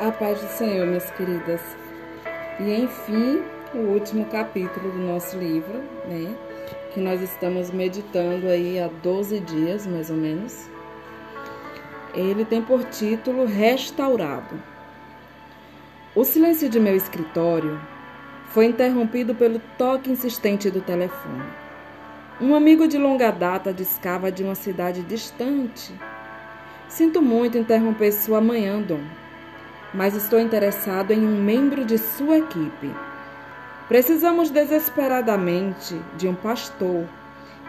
A paz do Senhor, minhas queridas. E enfim, o último capítulo do nosso livro, né? Que nós estamos meditando aí há 12 dias, mais ou menos. Ele tem por título Restaurado. O silêncio de meu escritório foi interrompido pelo toque insistente do telefone. Um amigo de longa data discava de uma cidade distante. Sinto muito interromper sua manhã, Dom mas estou interessado em um membro de sua equipe. Precisamos desesperadamente de um pastor,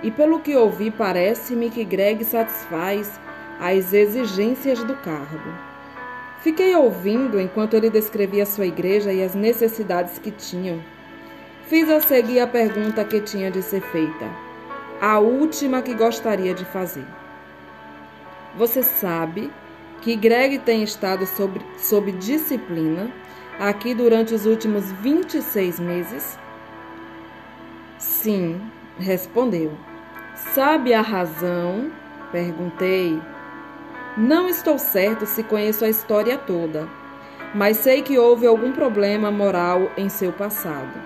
e pelo que ouvi, parece-me que Greg satisfaz as exigências do cargo. Fiquei ouvindo enquanto ele descrevia sua igreja e as necessidades que tinham. Fiz a seguir a pergunta que tinha de ser feita, a última que gostaria de fazer. Você sabe que Greg tem estado sob, sob disciplina aqui durante os últimos 26 meses? Sim, respondeu. Sabe a razão? Perguntei. Não estou certo se conheço a história toda, mas sei que houve algum problema moral em seu passado.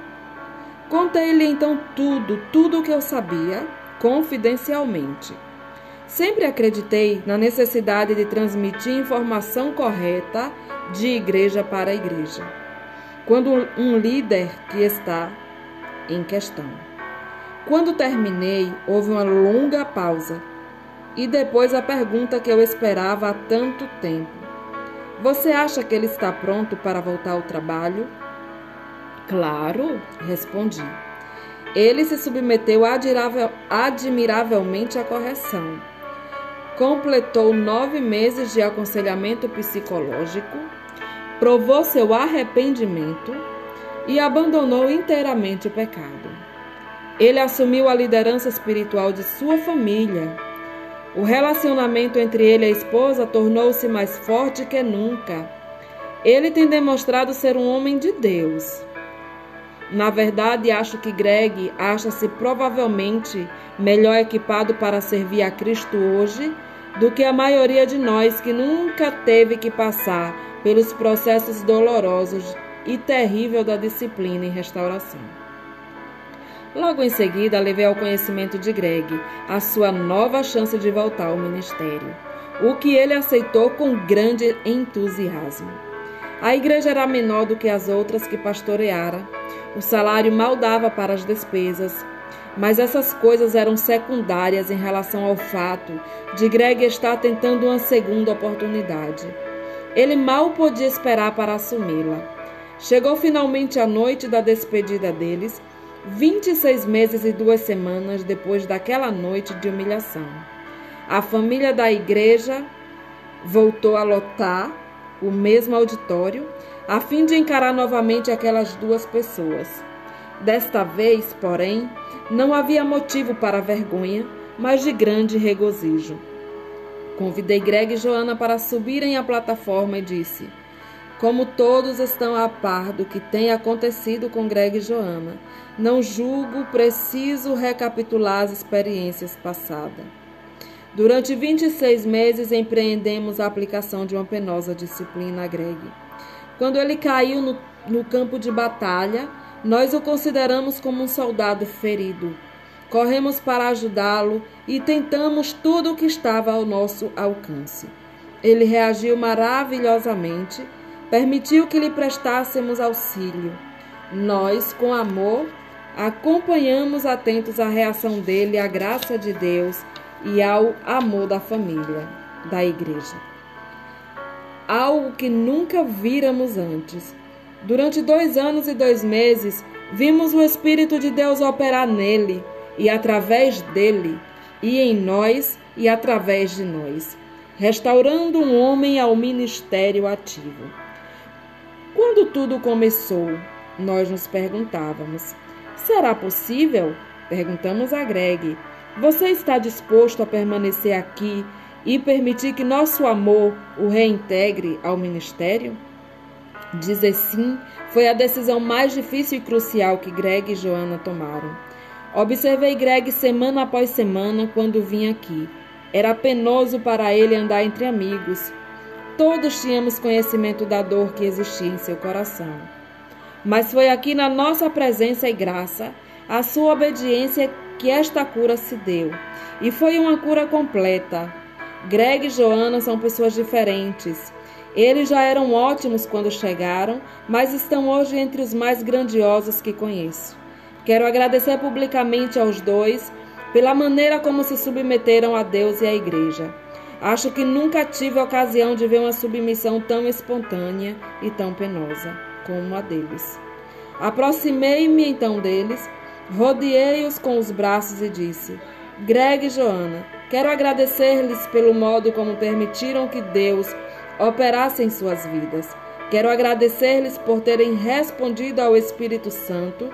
Contei-lhe então tudo, tudo o que eu sabia, confidencialmente. Sempre acreditei na necessidade de transmitir informação correta de igreja para igreja, quando um líder que está em questão. Quando terminei, houve uma longa pausa e depois a pergunta que eu esperava há tanto tempo: Você acha que ele está pronto para voltar ao trabalho? Claro, respondi. Ele se submeteu admiravelmente à correção completou nove meses de aconselhamento psicológico, provou seu arrependimento e abandonou inteiramente o pecado. Ele assumiu a liderança espiritual de sua família. O relacionamento entre ele e a esposa tornou-se mais forte que nunca. Ele tem demonstrado ser um homem de Deus. Na verdade, acho que Greg acha-se provavelmente melhor equipado para servir a Cristo hoje do que a maioria de nós que nunca teve que passar pelos processos dolorosos e terríveis da disciplina e restauração. Logo em seguida, levei ao conhecimento de Greg a sua nova chance de voltar ao ministério, o que ele aceitou com grande entusiasmo. A igreja era menor do que as outras que pastoreara, o salário mal dava para as despesas, mas essas coisas eram secundárias em relação ao fato de Greg estar tentando uma segunda oportunidade. Ele mal podia esperar para assumi-la. Chegou finalmente a noite da despedida deles, 26 meses e duas semanas depois daquela noite de humilhação. A família da igreja voltou a lotar o mesmo auditório a fim de encarar novamente aquelas duas pessoas. Desta vez, porém, não havia motivo para vergonha, mas de grande regozijo. Convidei Greg e Joana para subirem à plataforma e disse: Como todos estão a par do que tem acontecido com Greg e Joana, não julgo preciso recapitular as experiências passadas. Durante 26 meses empreendemos a aplicação de uma penosa disciplina Greg. Quando ele caiu no, no campo de batalha, nós o consideramos como um soldado ferido. Corremos para ajudá-lo e tentamos tudo o que estava ao nosso alcance. Ele reagiu maravilhosamente, permitiu que lhe prestássemos auxílio. Nós, com amor, acompanhamos atentos a reação dele à graça de Deus e ao amor da família, da igreja. Algo que nunca víramos antes Durante dois anos e dois meses, vimos o Espírito de Deus operar nele e através dele, e em nós e através de nós, restaurando um homem ao ministério ativo. Quando tudo começou, nós nos perguntávamos: será possível? Perguntamos a Greg: você está disposto a permanecer aqui e permitir que nosso amor o reintegre ao ministério? Dizer sim foi a decisão mais difícil e crucial que Greg e Joana tomaram. Observei Greg semana após semana quando vinha aqui. Era penoso para ele andar entre amigos. todos tínhamos conhecimento da dor que existia em seu coração. Mas foi aqui na nossa presença e graça, a sua obediência, que esta cura se deu. E foi uma cura completa. Greg e Joana são pessoas diferentes. Eles já eram ótimos quando chegaram, mas estão hoje entre os mais grandiosos que conheço. Quero agradecer publicamente aos dois pela maneira como se submeteram a Deus e à Igreja. Acho que nunca tive a ocasião de ver uma submissão tão espontânea e tão penosa como a deles. Aproximei-me então deles, rodeei-os com os braços e disse: Greg e Joana, quero agradecer-lhes pelo modo como permitiram que Deus operasse em suas vidas. Quero agradecer-lhes por terem respondido ao Espírito Santo.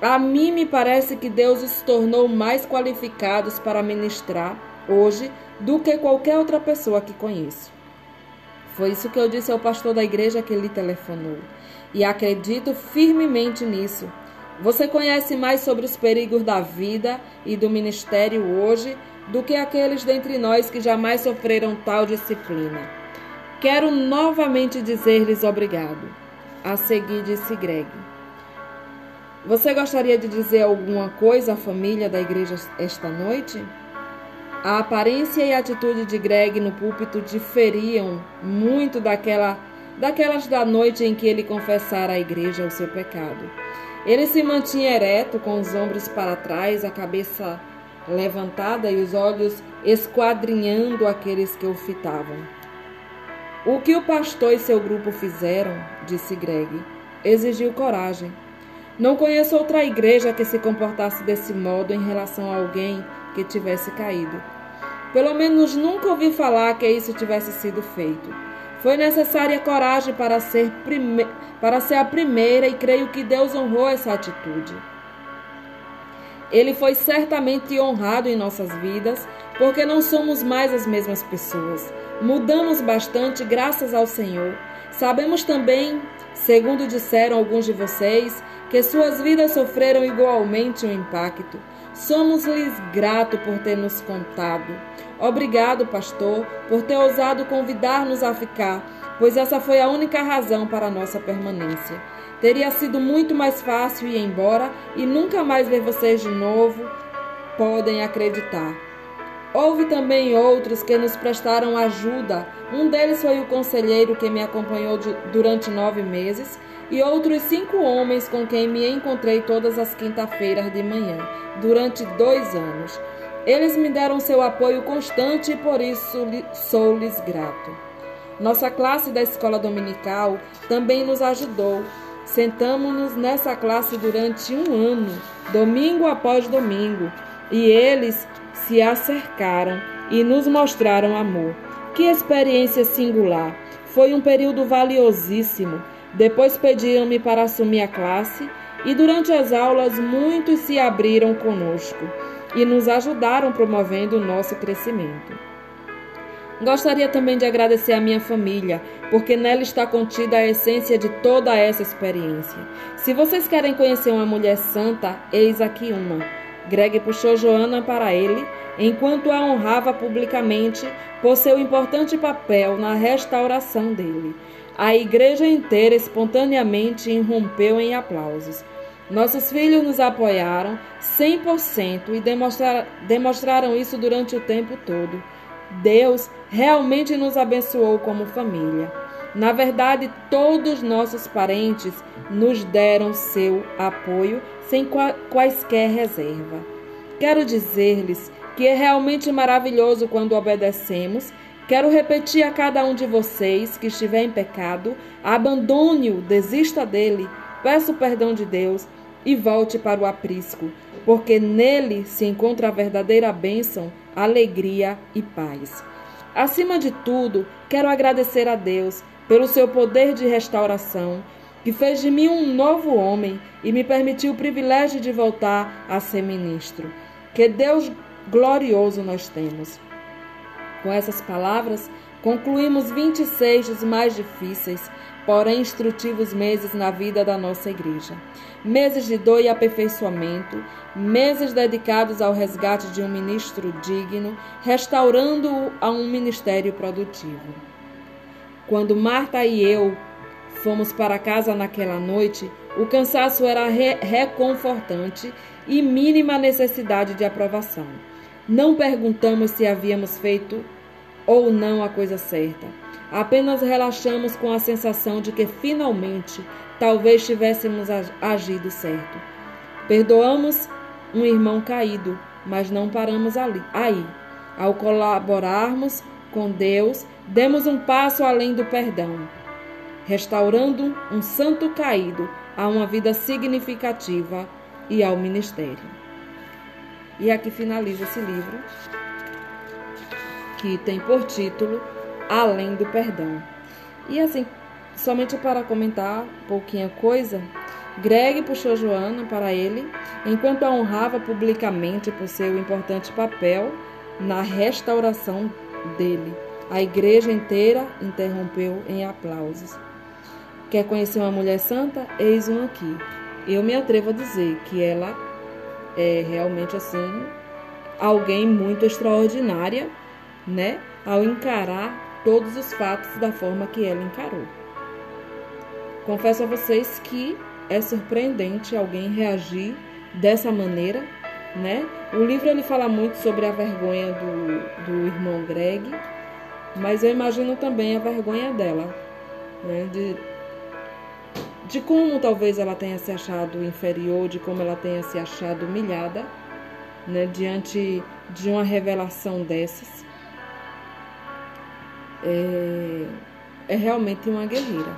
A mim me parece que Deus os tornou mais qualificados para ministrar hoje do que qualquer outra pessoa que conheço. Foi isso que eu disse ao pastor da igreja que lhe telefonou. E acredito firmemente nisso. Você conhece mais sobre os perigos da vida e do ministério hoje do que aqueles dentre nós que jamais sofreram tal disciplina. Quero novamente dizer-lhes obrigado. A seguir disse Greg. Você gostaria de dizer alguma coisa à família da igreja esta noite? A aparência e a atitude de Greg no púlpito diferiam muito daquela, daquelas da noite em que ele confessara à igreja o seu pecado. Ele se mantinha ereto, com os ombros para trás, a cabeça levantada e os olhos esquadrinhando aqueles que o fitavam. O que o pastor e seu grupo fizeram, disse Greg, exigiu coragem. Não conheço outra igreja que se comportasse desse modo em relação a alguém que tivesse caído. Pelo menos nunca ouvi falar que isso tivesse sido feito. Foi necessária coragem para ser, prime... para ser a primeira e creio que Deus honrou essa atitude. Ele foi certamente honrado em nossas vidas, porque não somos mais as mesmas pessoas. Mudamos bastante graças ao Senhor. Sabemos também, segundo disseram alguns de vocês, que suas vidas sofreram igualmente um impacto. Somos-lhes gratos por ter nos contado. Obrigado, pastor, por ter ousado convidar-nos a ficar, pois essa foi a única razão para a nossa permanência. Teria sido muito mais fácil ir embora e nunca mais ver vocês de novo. Podem acreditar. Houve também outros que nos prestaram ajuda. Um deles foi o conselheiro que me acompanhou durante nove meses e outros cinco homens com quem me encontrei todas as quinta-feiras de manhã, durante dois anos. Eles me deram seu apoio constante e por isso sou-lhes grato. Nossa classe da escola dominical também nos ajudou. Sentamos-nos nessa classe durante um ano, domingo após domingo, e eles se acercaram e nos mostraram amor. Que experiência singular! Foi um período valiosíssimo. Depois pediram-me para assumir a classe e durante as aulas muitos se abriram conosco e nos ajudaram promovendo o nosso crescimento. Gostaria também de agradecer à minha família, porque nela está contida a essência de toda essa experiência. Se vocês querem conhecer uma mulher santa, eis aqui uma. Greg puxou Joana para ele, enquanto a honrava publicamente por seu importante papel na restauração dele. A igreja inteira espontaneamente irrompeu em aplausos. Nossos filhos nos apoiaram 100% e demonstra demonstraram isso durante o tempo todo. Deus realmente nos abençoou como família. Na verdade, todos nossos parentes nos deram seu apoio sem quaisquer reserva. Quero dizer-lhes que é realmente maravilhoso quando obedecemos. Quero repetir a cada um de vocês que estiver em pecado, abandone-o, desista dele, peça o perdão de Deus e volte para o aprisco, porque nele se encontra a verdadeira bênção, alegria e paz. Acima de tudo, quero agradecer a Deus pelo seu poder de restauração, que fez de mim um novo homem e me permitiu o privilégio de voltar a ser ministro. Que Deus glorioso nós temos. Com essas palavras, concluímos 26 dos mais difíceis, porém instrutivos meses na vida da nossa igreja. Meses de dor e aperfeiçoamento, meses dedicados ao resgate de um ministro digno, restaurando-o a um ministério produtivo. Quando Marta e eu fomos para casa naquela noite, o cansaço era re reconfortante e mínima necessidade de aprovação. Não perguntamos se havíamos feito ou não a coisa certa. Apenas relaxamos com a sensação de que finalmente talvez tivéssemos agido certo. Perdoamos um irmão caído, mas não paramos ali, aí. Ao colaborarmos com Deus, demos um passo além do perdão, restaurando um santo caído a uma vida significativa e ao ministério. E aqui finaliza esse livro, que tem por título Além do Perdão. E assim, somente para comentar pouquinha coisa, Greg puxou Joana para ele, enquanto a honrava publicamente por seu importante papel na restauração dele. A igreja inteira interrompeu em aplausos. Quer conhecer uma mulher santa? Eis uma aqui. Eu me atrevo a dizer que ela é realmente assim alguém muito extraordinária, né? Ao encarar todos os fatos da forma que ela encarou. Confesso a vocês que é surpreendente alguém reagir dessa maneira, né? O livro ele fala muito sobre a vergonha do, do irmão Greg, mas eu imagino também a vergonha dela, né? De, de como talvez ela tenha se achado inferior, de como ela tenha se achado humilhada, né? Diante de uma revelação dessas. É, é realmente uma guerreira,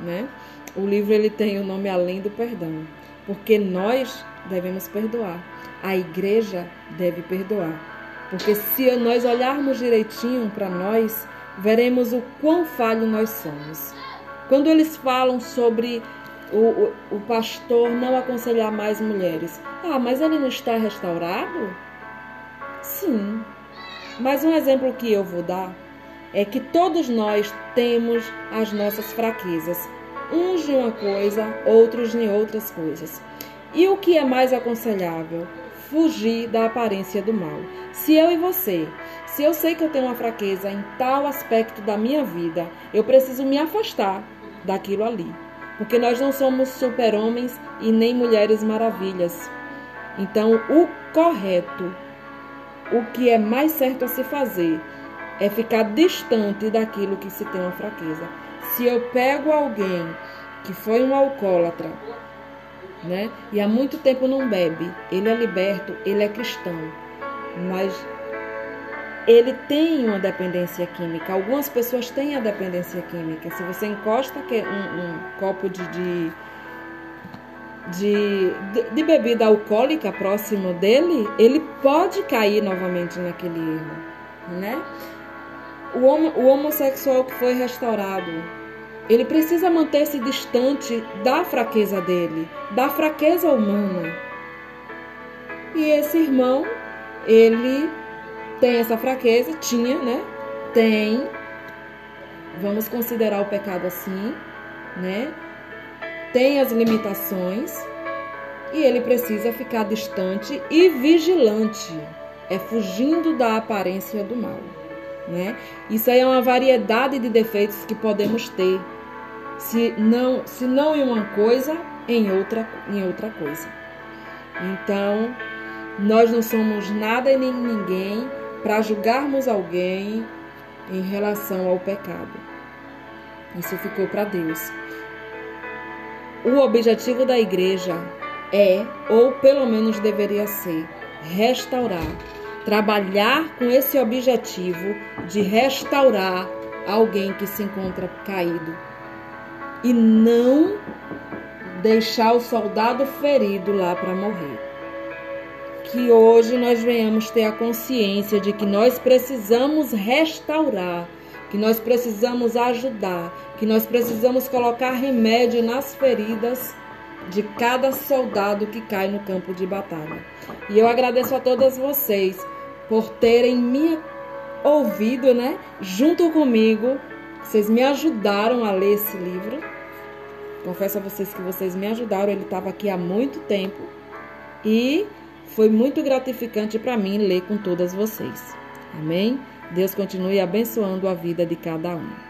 né? O livro ele tem o nome Além do Perdão, porque nós devemos perdoar. A igreja deve perdoar. Porque se nós olharmos direitinho para nós, veremos o quão falho nós somos. Quando eles falam sobre o, o, o, pastor não aconselhar mais mulheres, ah, mas ele não está restaurado? Sim. Mas um exemplo que eu vou dar é que todos nós temos as nossas fraquezas uns de uma coisa, outros de outras coisas. E o que é mais aconselhável? Fugir da aparência do mal. Se eu e você, se eu sei que eu tenho uma fraqueza em tal aspecto da minha vida, eu preciso me afastar daquilo ali. Porque nós não somos super-homens e nem mulheres maravilhas. Então, o correto, o que é mais certo a se fazer, é ficar distante daquilo que se tem uma fraqueza. Se eu pego alguém que foi um alcoólatra, né? E há muito tempo não bebe, ele é liberto, ele é cristão, mas ele tem uma dependência química. Algumas pessoas têm a dependência química. Se você encosta um, um copo de, de, de, de, bebida alcoólica próximo dele, ele pode cair novamente naquele erro, né? O, o homossexual que foi restaurado, ele precisa manter-se distante da fraqueza dele, da fraqueza humana. E esse irmão, ele tem essa fraqueza, tinha, né? Tem. Vamos considerar o pecado assim, né? Tem as limitações e ele precisa ficar distante e vigilante, é fugindo da aparência do mal, né? Isso aí é uma variedade de defeitos que podemos ter se não, se não em uma coisa, em outra, em outra coisa. Então, nós não somos nada e nem ninguém para julgarmos alguém em relação ao pecado. Isso ficou para Deus. O objetivo da igreja é, ou pelo menos deveria ser, restaurar, trabalhar com esse objetivo de restaurar alguém que se encontra caído, e não deixar o soldado ferido lá para morrer. Que hoje nós venhamos ter a consciência de que nós precisamos restaurar, que nós precisamos ajudar, que nós precisamos colocar remédio nas feridas de cada soldado que cai no campo de batalha. E eu agradeço a todas vocês por terem me ouvido, né, junto comigo vocês me ajudaram a ler esse livro. Confesso a vocês que vocês me ajudaram. Ele estava aqui há muito tempo e foi muito gratificante para mim ler com todas vocês. Amém? Deus continue abençoando a vida de cada um.